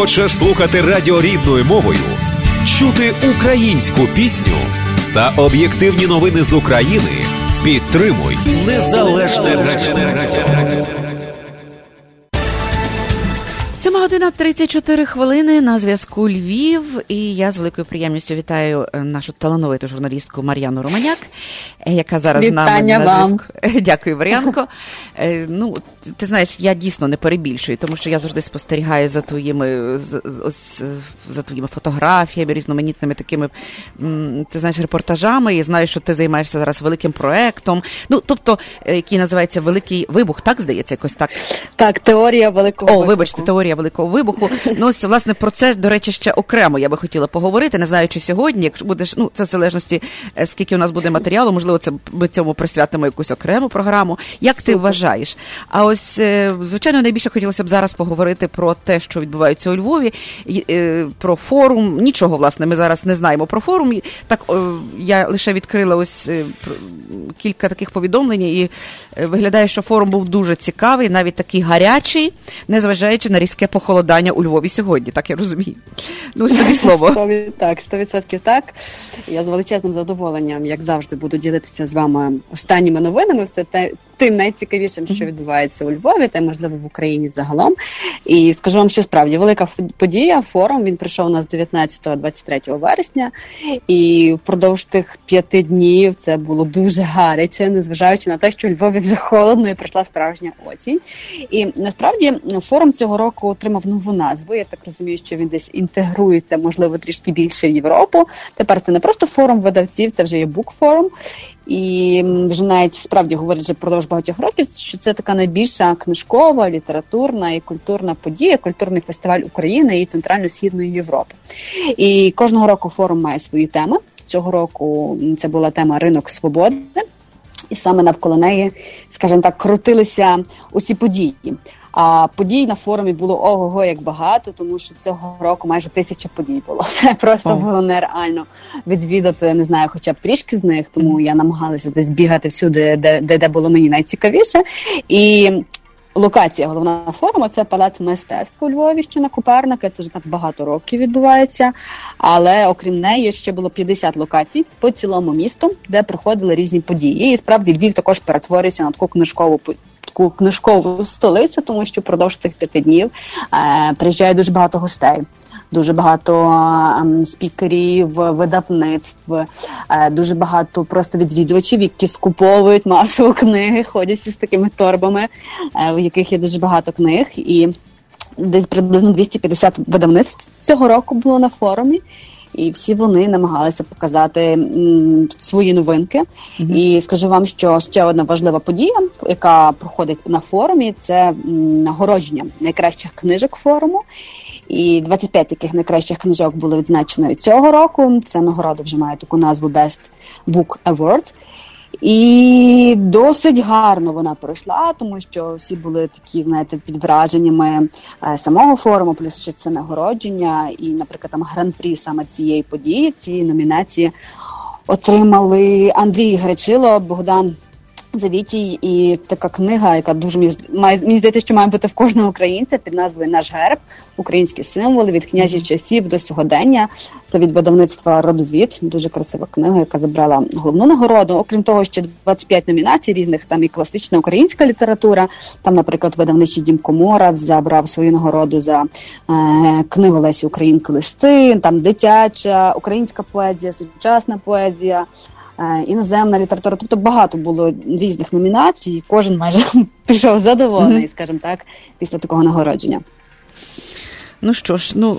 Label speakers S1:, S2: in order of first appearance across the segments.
S1: Хочеш слухати радіо рідною мовою, чути українську пісню та об'єктивні новини з України? Підтримуй незалежне радіо.
S2: 7 година 34 хвилини на зв'язку Львів. І я з великою приємністю вітаю е, нашу талановиту журналістку Мар'яну Романяк, е, яка зараз з нами
S3: вам.
S2: на зв'язку. Дякую, Мар'янко. Е, Ну, ти знаєш, я дійсно не перебільшую, тому що я завжди спостерігаю за твоїми за твоїми фотографіями, різноманітними такими ти знаєш репортажами. І знаю, що ти займаєшся зараз великим проектом. Ну, тобто, який називається Великий вибух, так здається, якось так.
S3: Так, теорія великого
S2: О, вибачте, теорія великого вибуху. Ну, ось, власне, про це, до речі, ще окремо я би хотіла поговорити. Не знаю, чи сьогодні, якщо будеш, ну це в залежності, е, скільки у нас буде матеріалу, можливо, це ми цьому присвятимо якусь окрему програму. Як ти вважаєш? А ось, е, звичайно, найбільше хотілося б зараз поговорити про те, що відбувається у Львові, е, про форум. Нічого, власне, ми зараз не знаємо про форум. Так я лише відкрила ось кілька таких повідомлень, і виглядає, що форум був дуже цікавий, навіть такий гарячий, незважаючи на різке похолодання у Львові сьогодні, так я розумію. Ну, ось тобі слово.
S3: Так, 100% так. Я з величезним задоволенням, як завжди, буду ділитися з вами останніми новинами. Все те тим найцікавішим, що відбувається у Львові, та й можливо в Україні загалом. І скажу вам, що справді велика подія. Форум він прийшов у нас 19-23 вересня, і впродовж тих п'яти днів це було дуже гаряче, незважаючи на те, що у Львові вже холодно і прийшла справжня осінь. І насправді ну, форум цього року отримав нову назву. Я так розумію, що він десь інтегрується, можливо, трішки більше в Європу. Тепер це не просто форум видавців, це вже є букфорум. І вже навіть справді говорять вже впродовж багатьох років, що це така найбільша книжкова, літературна і культурна подія, культурний фестиваль України і Центрально-Східної Європи. І кожного року форум має свої теми. Цього року це була тема ринок свободи. І саме навколо неї, скажімо так, крутилися усі події. А подій на форумі було ого-го як багато, тому що цього року майже тисяча подій було. Це просто було нереально відвідати, не знаю, хоча б трішки з них, тому я намагалася десь бігати всюди, де, де, де було мені найцікавіше. І локація головна форуму це палац мистецтв у Львові, що на Коперника. Це вже так багато років відбувається. Але окрім неї ще було 50 локацій по цілому місту, де проходили різні події. І справді Львів також перетворюється на таку книжкову таку книжкову столицю, тому що впродовж цих п'яти днів е, приїжджає дуже багато гостей. Дуже багато ем, спікерів, видавництв, е, дуже багато просто відвідувачів, які скуповують масово книги, ходять із такими торбами, е, в яких є дуже багато книг. І десь приблизно 250 видавництв цього року було на форумі. І всі вони намагалися показати свої новинки. І скажу вам, що ще одна важлива подія, яка проходить на форумі, це нагородження найкращих книжок форуму. І 25 таких найкращих книжок було відзначено цього року. Ця нагорода вже має таку назву Best Book Award. І досить гарно вона пройшла, тому що всі були такі, знаєте, під враженнями е, самого форуму, плюс ще це нагородження, і, наприклад, там гран-прі саме цієї події, цієї номінації отримали Андрій Гречило, Богдан Завітій і така книга, яка дуже мені має мені здається, що має бути в кожного українця під назвою Наш герб, українські символи від княжих часів до сьогодення. Це від видавництва Родовід. Дуже красива книга, яка забрала головну нагороду. Окрім того, ще 25 номінацій різних. Там і класична українська література. Там, наприклад, видавничий дім Комора забрав свою нагороду за е, книгу Лесі Українки листи. Там дитяча, українська поезія, сучасна поезія іноземна література. Тобто багато було різних номінацій. і Кожен майже пішов задоволений, скажімо так, після такого нагородження.
S2: Ну що ж, ну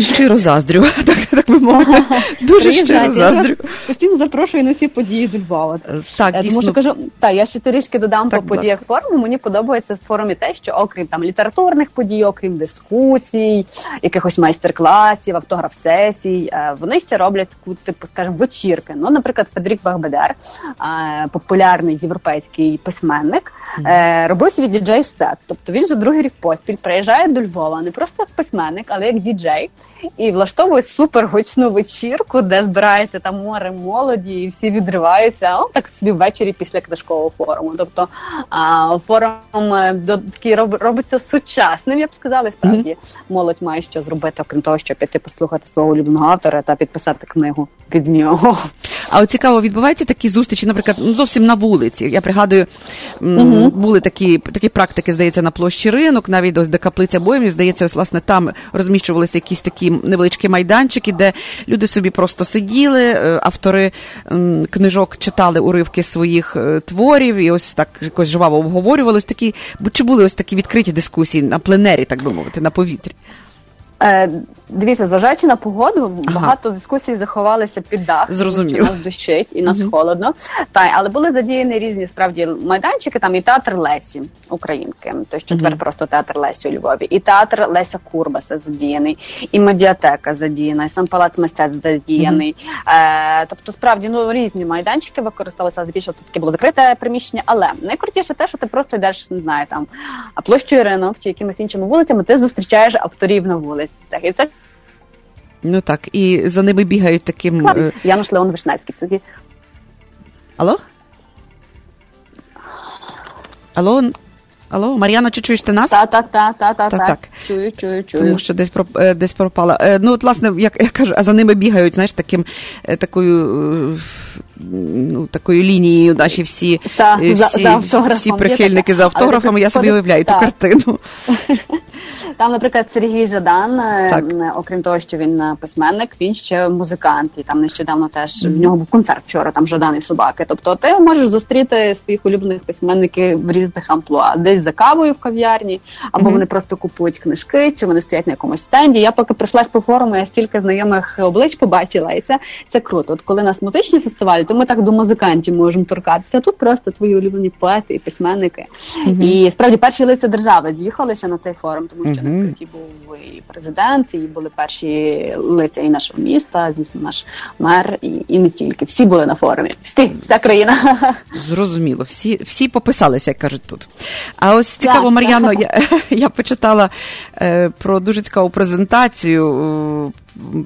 S2: щиро заздрю, так, так би мовити. Дуже щиро
S3: Приїжджайте,
S2: заздрю.
S3: Постійно запрошую на всі події до Львова.
S2: Так,
S3: Е,
S2: дійсно.
S3: Тому що кажу, так, я ще трішки додам
S2: Так,
S3: по подіях форуму. Мені подобається в форумі те, що окрім там літературних подій, окрім дискусій, якихось майстер-класів, автограф-сесій, е, вони ще роблять таку, типу, скажімо, вечірки. Ну, наприклад, Федрік Багбедер, е, популярний європейський письменник, е, робив свій діджей сет. Тобто він вже другий рік поспіль приїжджає до Львова, не просто як письменник. але як діджей, і влаштовує супер гучну вечірку, де збирається там море молоді, і всі відриваються. О, так собі ввечері після книжкового форуму. Тобто а, форум е, до такий робиться сучасним. Я б сказала, справді mm-hmm. молодь має що зробити, окрім того, щоб піти послухати свого улюбленого автора та підписати книгу від нього.
S2: А от цікаво, відбуваються такі зустрічі, наприклад, ну, зовсім на вулиці. Я пригадую, mm-hmm. були такі такі практики, здається, на площі ринок, навіть до де каплиця боїв, здається, ось власне там розміщувалися якісь такі невеличкі майданчики, де люди собі просто сиділи, е, автори книжок читали уривки своїх е, творів і ось так якось жваво обговорювалось. Такі чи були ось такі відкриті дискусії на пленері, так би мовити, на повітрі?
S3: Е, Дивіться, зважаючи на погоду, ага. багато дискусій заховалися під дах,
S2: Зрозуміло.
S3: Тому, що нас дощить і нас uh холодно. Та але були задіяні різні справді майданчики. Там і театр Лесі Українки, то що тепер uh просто театр Лесі у Львові, і театр Леся Курбаса задіяний, і медіатека задіяна, і сам палац мистецтв задіяний. uh Е, Тобто, справді ну різні майданчики використовувалися здебільшого це таке було закрите приміщення. Але найкрутіше те, що ти просто йдеш, не знаю, там площою ринок чи якимись іншими вулицями, ти зустрічаєш авторів на вулиці. І це
S2: Ну так, і за ними бігають таким.
S3: Е, Януш Леон Вишневський. Це...
S2: Алло? Алло? Алло, Мар'яна, чи чуєш ти нас?
S3: Так, так, так, так, так, так. Чую, чую, чую.
S2: Тому що десь е, десь пропала. Е, ну, от, власне, як я кажу, а за ними бігають, знаєш, таким такою ну, такою лінією наші всі
S3: та, всі,
S2: за, всі прихильники за автографами. Я собі уявляю ту картину.
S3: Там, наприклад, Сергій Жадан, е, так. окрім того, що він е, письменник, він ще музикант. І там нещодавно теж в нього був концерт вчора, там Жадан і собаки. Тобто, ти можеш зустріти своїх улюблених письменників в різних амплуа, десь за кавою в кав'ярні, або mm-hmm. вони просто купують книжки, чи вони стоять на якомусь стенді. Я поки пройшлась по форуму, я стільки знайомих облич побачила, і це це круто. От коли нас музичні фестивалі, то ми так до музикантів можемо торкатися. Тут просто твої улюблені поети і письменники. Mm-hmm. І справді перші лиця держави з'їхалися на цей форум, тому що mm-hmm. на був і президент, і були перші лиця і нашого міста, звісно, наш мер, і і не тільки. Всі були на форумі. Всі, вся країна.
S2: Зрозуміло, всі всі пописалися, як кажуть тут. А ось цікаво, Мар'яно, я я почитала е, про дуже цікаву презентацію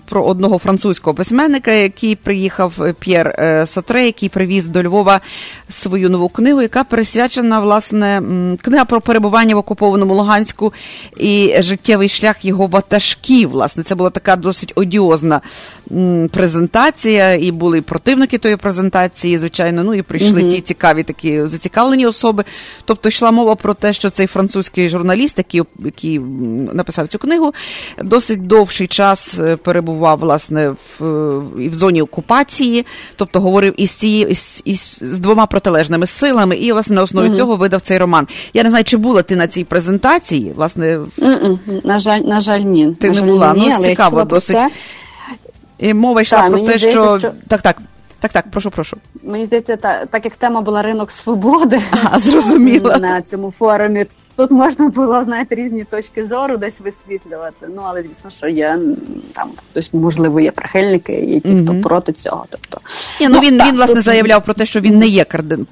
S2: про одного французького письменника, який приїхав е, П'єр е, Сотре, який привіз до Львова свою нову книгу, яка присвячена власне книга про перебування в окупованому Луганську і життєвий шлях його ватажків. Власне, це була така досить одіозна презентація, і були противники тої презентації, звичайно. Ну і прийшли mm-hmm. ті цікаві такі зацікавлені особи. Тобто йшла мова про те, що цей французький журналіст, який, який написав цю книгу, досить довший час. Е, перебував власне в в зоні окупації, тобто говорив із цією із, із, з двома протилежними силами, і власне на основі mm-hmm. цього видав цей роман. Я не знаю, чи була ти на цій презентації. Власне,
S3: Mm-mm. на жаль, на жаль, ні.
S2: Ти
S3: на
S2: не
S3: жаль,
S2: була.
S3: Ні,
S2: ну,
S3: але
S2: цікаво досить. Це... І мова йшла
S3: так,
S2: про те,
S3: здається, що
S2: так, так. Так, так, прошу, прошу.
S3: Мені здається, та, так як тема була ринок свободи
S2: а, зрозуміло.
S3: на цьому форумі, Тут можна було знаєте, різні точки зору десь висвітлювати. Ну але звісно, що є там хтось, можливо, є прихильники, які mm-hmm. хто проти цього. Тобто
S2: Ні, ну, ну він так, він власне тут... заявляв про те, що він не є кардин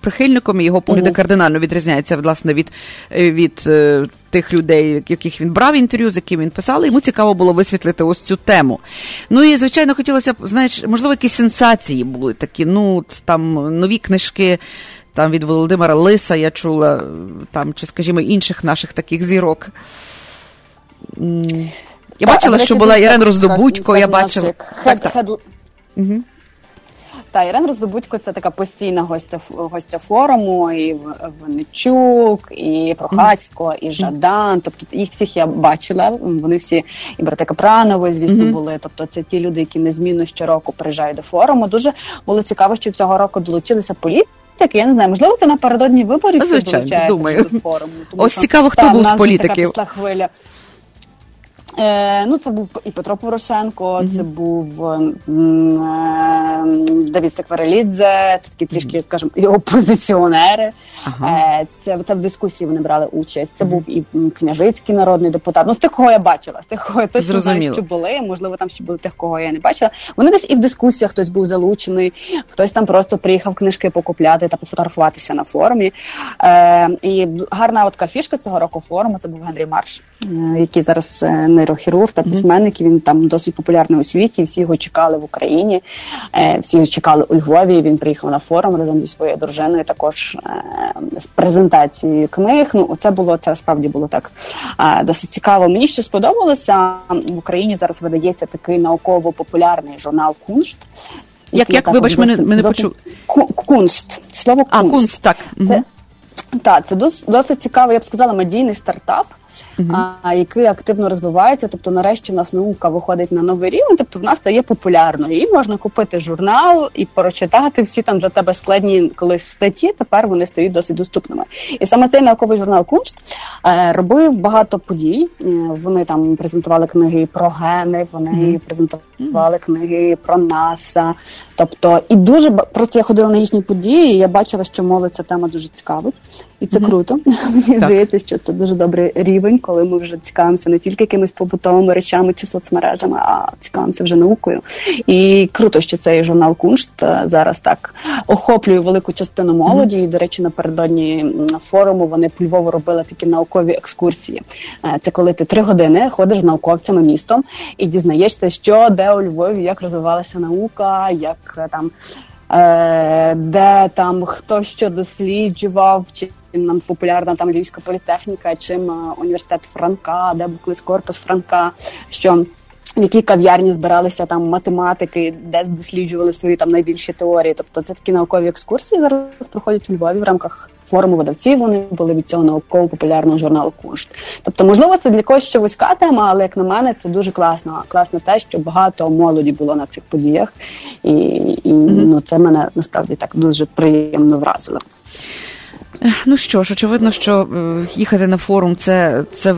S2: прихильником, і його погляди mm-hmm. кардинально відрізняються власне від е, від е, тих людей, яких він брав інтерв'ю, з якими він писав. Йому цікаво було висвітлити ось цю тему. Ну і звичайно, хотілося б, знаєш, можливо, якісь сенсації були такі. Ну там нові книжки там від Володимира Лиса я чула, там, чи, скажімо, інших наших таких зірок. Я бачила, що була Ірен Роздобудько, я бачила.
S3: Угу. Та Ірен Роздобудько це така постійна гостя гостя форуму, і Венечук, і Прохацько, і Жадан. Тобто їх всіх я бачила. Вони всі і брати Капранови, звісно, mm-hmm. були. Тобто, це ті люди, які незмінно щороку приїжджають до форуму. Дуже було цікаво, що цього року долучилися політики політики, я не знаю, можливо, це напередодні виборів
S2: Звичайно, думаю. форуму. Тому Ось що, цікаво, хто там був з політиків.
S3: Така хвиля. Е, Ну, це був і Петро Порошенко, mm-hmm. це був е, Давід Секварелідзе, такі трішки, скажімо, і опозиціонери. Ага. Е, Це це в дискусії вони брали участь. Це mm-hmm. був і княжицький народний депутат. Ну, з тих, кого я бачила, з тих, кого я точно знаю, що були. Можливо, там ще були тих, кого я не бачила. Вони десь і в дискусіях хтось був залучений, хтось там просто приїхав книжки покупляти та пофотографуватися на форумі. Е, І гарна от фішка цього року форуму це був Генрі Марш, е, який зараз е, нейрохірург та письменник. Він там досить популярний у світі. Всі його чекали в Україні, е, всі його чекали у Львові. Він приїхав на форум разом зі своєю дружиною. Також з презентацією книг. Ну це було це справді було так досить цікаво. Мені що сподобалося в Україні зараз видається такий науково-популярний журнал Куншт.
S2: Як як вибач, мене мене почув
S3: куншт. Слово куншт.
S2: А, куншт, так.
S3: Це, так, це досить, досить цікаво, я б сказала, медійний стартап uh-huh. а, який активно розвивається. Тобто, нарешті, у нас наука виходить на новий рівень, тобто в нас стає популярною. І можна купити журнал і прочитати всі там для тебе складні колись статті. Тепер вони стають досить доступними. І саме цей науковий журнал Куншт е, робив багато подій. Е, вони там презентували книги про гени, вони uh-huh. презентували книги про НАСА. Тобто, і дуже просто я ходила на їхні події. і Я бачила, що молодь ця тема дуже цікавить, і це mm-hmm. круто. Мені здається, що це дуже добрий рівень, коли ми вже цікавимося не тільки якимись побутовими речами чи соцмережами, а цікавимося вже наукою. І круто, що цей журнал Куншт е, зараз так охоплює велику частину молоді. Mm-hmm. І, До речі, напередодні форуму вони по Львову робили такі наукові екскурсії. Е, це коли ти три години ходиш з науковцями містом і дізнаєшся, що де у Львові, як розвивалася наука, як е, там. Де там хто що досліджував, чи нам популярна там Львівська політехніка, чим університет Франка, де був колись корпус Франка, що в якій кав'ярні збиралися там математики, де досліджували свої там найбільші теорії. Тобто це такі наукові екскурсії зараз проходять у Львові в рамках форуму видавців. Вони були від цього науково-популярного журналу Куншт. Тобто, можливо, це для когось ще вузька тема, але як на мене, це дуже класно. Класно те, що багато молоді було на цих подіях, і, і mm-hmm. ну це мене насправді так дуже приємно вразило.
S2: Ну що ж, очевидно, що е, їхати на форум це це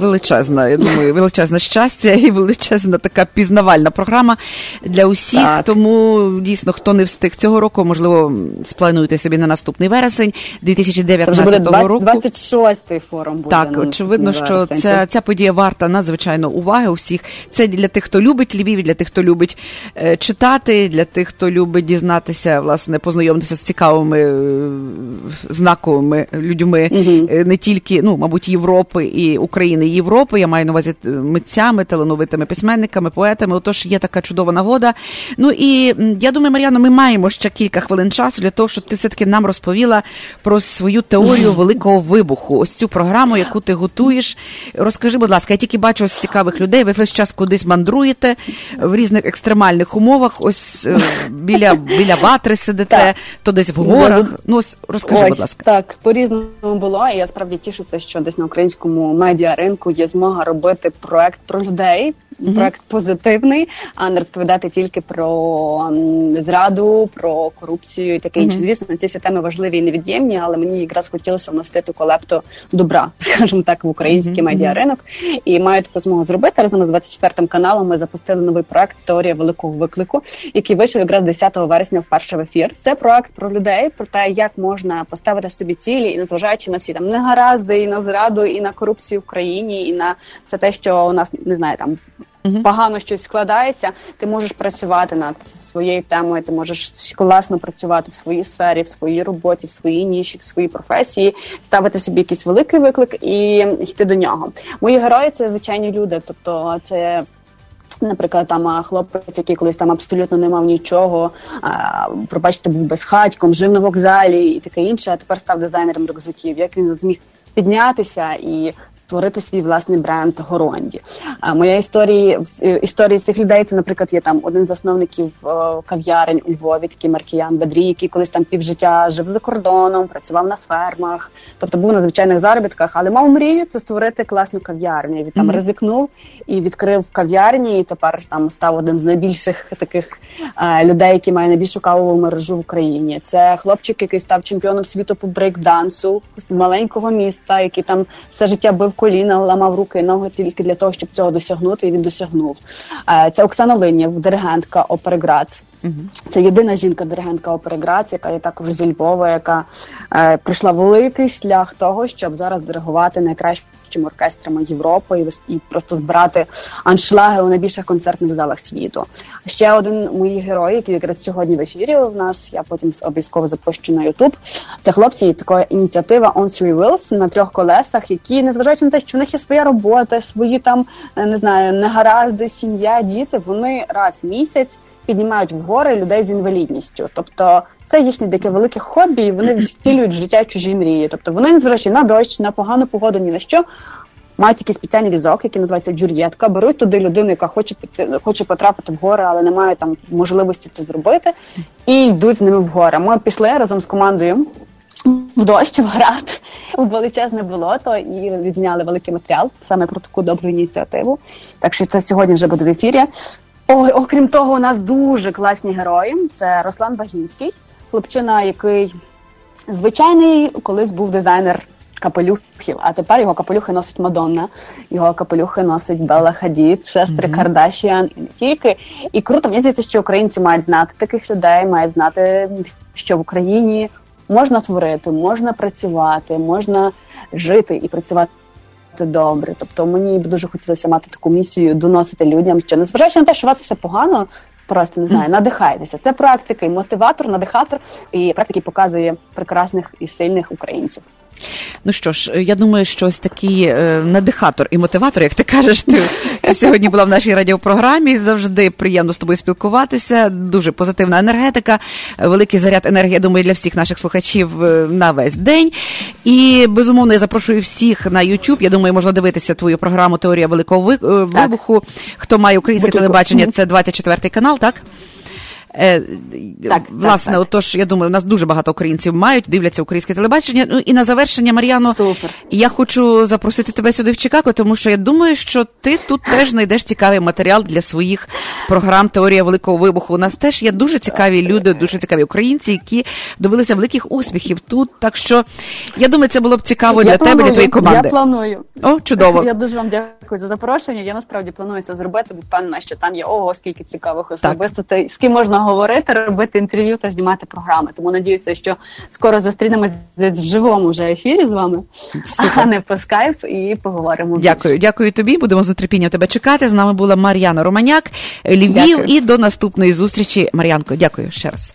S2: величезна, я думаю, величезне щастя і величезна така пізнавальна програма для усіх. Так. Тому дійсно, хто не встиг цього року, можливо, сплануйте собі на наступний вересень 2019
S3: це буде
S2: року.
S3: 26-й форум буде.
S2: Так, очевидно, що ця ця подія варта надзвичайно уваги. Усіх це для тих, хто любить Львів, для тих, хто любить е, читати, для тих, хто любить дізнатися, власне, познайомитися з цікавими е, знаковими людьми угу. не тільки, ну, мабуть, Європи і України і Європи. Я маю на увазі е, митцями, талановитими письменниками, поетами. Отож, є така чудова нагода. Ну і я думаю, Мар'яно, ми маємо ще кілька хвилин часу для того, щоб ти все-таки нам розповіла про свою теорію великого вибуху. Ось цю програму, яку ти готуєш. Розкажи, будь ласка, я тільки бачу ось цікавих людей. Ви весь час кудись мандруєте в різних екстремальних умовах. Ось біля біля ватри сидите, то десь в горах. Ну ось розкажи, будь ласка.
S3: Так, по різному було. І я справді тішуся, що десь на українському медіа ринку є змога робити проект про людей mm-hmm. проект позитивний, а не розповідати тільки про зраду, про корупцію і таке інше. Mm-hmm. Звісно, ці всі теми важливі і невід'ємні, але мені якраз хотілося вносити ту колепту добра, скажімо так, в український медіаринок. І маю таку змогу зробити разом з 24 каналом. Ми запустили новий проект Теорія великого виклику, який вийшов якраз 10 вересня вперше в ефір. Це проект про людей, про те, як можна поставити собі цілі і незважаючи на всі там негаразди, і на зраду, і на корупцію в країні, і на все те, що у нас не знаю, там угу. погано щось складається, ти можеш працювати над своєю темою, ти можеш класно працювати в своїй сфері, в своїй роботі, в своїй ніші, в своїй професії, ставити собі якийсь великий виклик і йти до нього. Мої герої це звичайні люди, тобто це. Наприклад, там хлопець, який колись там абсолютно не мав нічого, а, пробачте, був безхатьком, жив на вокзалі і таке інше, а тепер став дизайнером рюкзаків. Як він зміг піднятися і створити свій власний бренд Горонді. А моя історія е, історії цих людей це, наприклад, є там один з засновників е, кав'ярень у Львові, такий Маркіян Бедрі, який колись там півжиття жив за кордоном, працював на фермах, тобто був на звичайних заробітках, але мав мрію це створити класну кав'ярню. Він там mm-hmm. ризикнув і відкрив кав'ярні. І тепер там став одним з найбільших таких е, людей, які має найбільшу кавову мережу в Україні. Це хлопчик, який став чемпіоном світу по брейкдансу з маленького міста та який там все життя бив коліна, ламав руки і ноги тільки для того, щоб цього досягнути, і він досягнув. Е, це Оксана Линєв, диригентка опери Грац. Угу. Це єдина жінка-диригентка опери Грац, яка є також зі Львова, яка е, пройшла великий шлях того, щоб зараз диригувати найкраще найкращими оркестрами Європи і, і просто збирати аншлаги у найбільших концертних залах світу. Ще один мої герої, який якраз сьогодні в ефірі у нас. Я потім обов'язково запущу на Ютуб. Це хлопці, така ініціатива On Three Wheels на трьох колесах, які незважаючи на те, що в них є своя робота, свої там не знаю, негаразди, сім'я, діти. Вони раз в місяць піднімають в гори людей з інвалідністю. Тобто це їхнє таке велике хобі, і вони втілюють життя чужі мрії. Тобто вони, незважаючи на дощ, на погану погоду, ні на що. Мають такий спеціальний візок, який називається джур'єтка. Беруть туди людину, яка хоче хоче потрапити в гори, але не має там можливості це зробити, і йдуть з ними в гори. Ми пішли разом з командою в дощ, в град, в величезне болото і відзняли великий матеріал саме про таку добру ініціативу. Так що це сьогодні вже буде в ефірі. Ой, окрім того, у нас дуже класні герої. Це Руслан Багінський, хлопчина, який звичайний колись був дизайнер капелюхів, а тепер його капелюхи носить Мадонна, його капелюхи носить Белла Хадід, сестри mm-hmm. Кардашіан і не тільки. І круто, мені здається, що українці мають знати таких людей, мають знати, що в Україні можна творити, можна працювати, можна жити і працювати добре. Тобто мені б дуже хотілося мати таку місію доносити людям, що незважаючи на те, що у вас все погано, просто не знаю, надихайтеся. Це практика і мотиватор, надихатор, і практики показує прекрасних і сильних українців.
S2: Ну що ж, я думаю, що ось такий е, надихатор і мотиватор, як ти кажеш, ти, ти сьогодні була в нашій радіопрограмі. Завжди приємно з тобою спілкуватися. Дуже позитивна енергетика, великий заряд енергії, я думаю, для всіх наших слухачів е, на весь день. І безумовно я запрошую всіх на YouTube. Я думаю, можна дивитися твою програму Теорія великого е, вибуху. Хто має українське телебачення, це 24 канал, так? Е, так, Власне, так, отож, я думаю, у нас дуже багато українців мають, дивляться українське телебачення. Ну і на завершення, Мар'яно, Супер. я хочу запросити тебе сюди в Чикаго, тому що я думаю, що ти тут теж знайдеш цікавий матеріал для своїх програм Теорія великого вибуху. У нас теж є дуже цікаві люди, дуже цікаві українці, які добилися великих успіхів тут. Так що я думаю, це було б цікаво я для планую, тебе, для твоєї команди.
S3: Я планую.
S2: О, чудово.
S3: Я дуже вам дякую за запрошення. Я насправді планую це зробити, бо впевнена, що там є ого, скільки цікавих особистостей, з ким можна говорити, робити інтерв'ю та знімати програми. Тому надіюся, що скоро зустрінемось в живому вже ефірі з вами, Супер. а не по скайп, і поговоримо.
S2: Дякую, більше. дякую тобі. Будемо з нетерпінням тебе чекати. З нами була Мар'яна Романяк, Львів, дякую. і до наступної зустрічі. Мар'янко, дякую ще раз.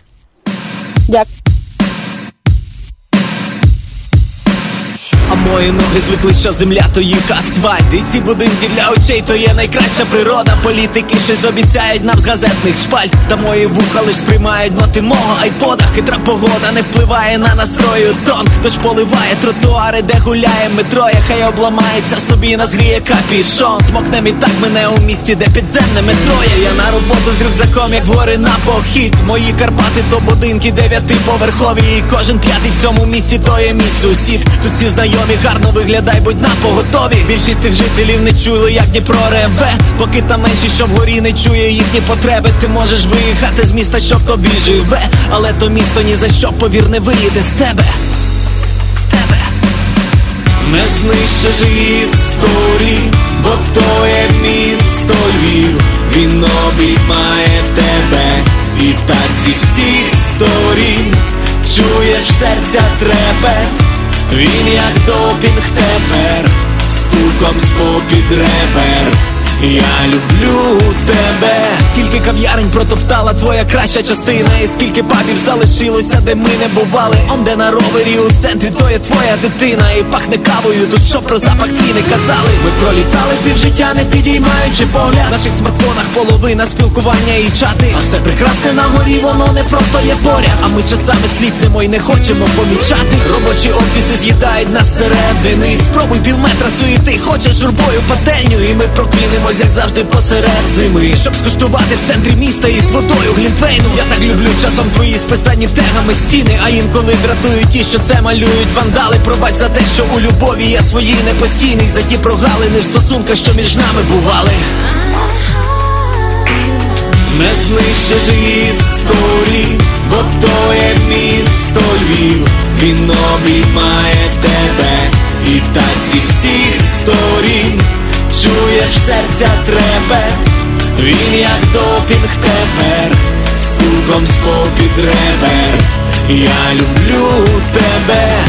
S3: Дякую.
S4: Мої ноги звикли, що земля то їх асфальт І ці будинки для очей то є найкраща природа. Політики щось обіцяють нам з газетних шпальт. Та мої вуха лиш сприймають ноти мого айпода. Хитра погода не впливає на настрою тон. Тож поливає тротуари, де гуляє метро, хай обламається собі, назгріє капішон. Смокне і так мене у місті, де підземне метро є Я на роботу з рюкзаком, як гори на похід. Мої Карпати то будинки дев'ятиповерхові. І кожен п'ятий в цьому місті то є мій сусід. Тут всі знайомі знайомі, гарно виглядай, будь на поготові Більшість тих жителів не чули, як Дніпро реве Поки там менші, що вгорі не чує їхні потреби. Ти можеш виїхати з міста, що в тобі живе, але то місто ні за що, повір, не виїде з тебе. З тебе Не знищиш історії, бо то є місто Львів Він обіймає тебе і так зі всіх сторін чуєш серця трепет. Він як допінг тепер, стуком з-попід ребер я люблю тебе. Скільки кав'ярень протоптала твоя краща частина, і скільки пабів залишилося, де ми не бували. Он де на ровері у центрі, то є твоя дитина, і пахне кавою. Тут що про запах твій не казали. Ми пролітали півжиття, не підіймаючи погляд. В наших смартфонах половина спілкування і чати. А все прекрасне на горі, воно не просто є поряд. А ми часами сліпнемо і не хочемо помічати. Робочі офіси з'їдають нас зсередини. Спробуй пів метра суєти, хочеш журбою пательню, і ми проклінемо як завжди посеред зими, щоб скуштувати в центрі міста із водою глінфейну. Я так люблю часом твої списані тегами стіни, а інколи дратують ті, що це малюють вандали. Пробач за те, що у любові я свої непостійний, за ті прогалини в стосунках, що між нами бували. Не знищиш історії, бо то є місто Львів, він обіймає тебе і так зі всіх сторін чуєш серця трепет, він як допінг тепер, стуком спопід ребер, я люблю тебе.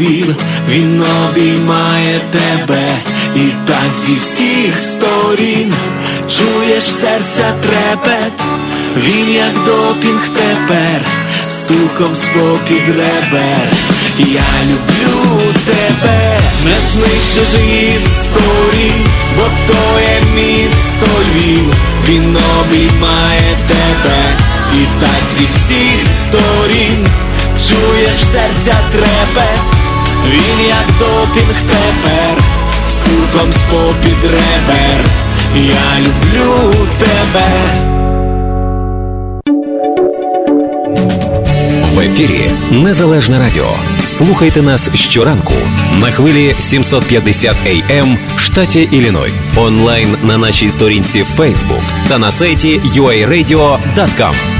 S4: Місто він обіймає тебе і так зі всіх сторін чуєш серця трепет, він як допінг тепер, стуком спокід ребер. Я люблю тебе, не знищиш історії, бо то є місто Львів, він обіймає тебе. І так зі всіх сторін чуєш серця трепет, він як допінг тепер, стуком спопід ребер, я люблю тебе.
S1: В ефірі Незалежне Радіо. Слухайте нас щоранку на хвилі 750 AM в штаті Ілліной, онлайн на нашій сторінці Facebook та на сайті uaradio.com.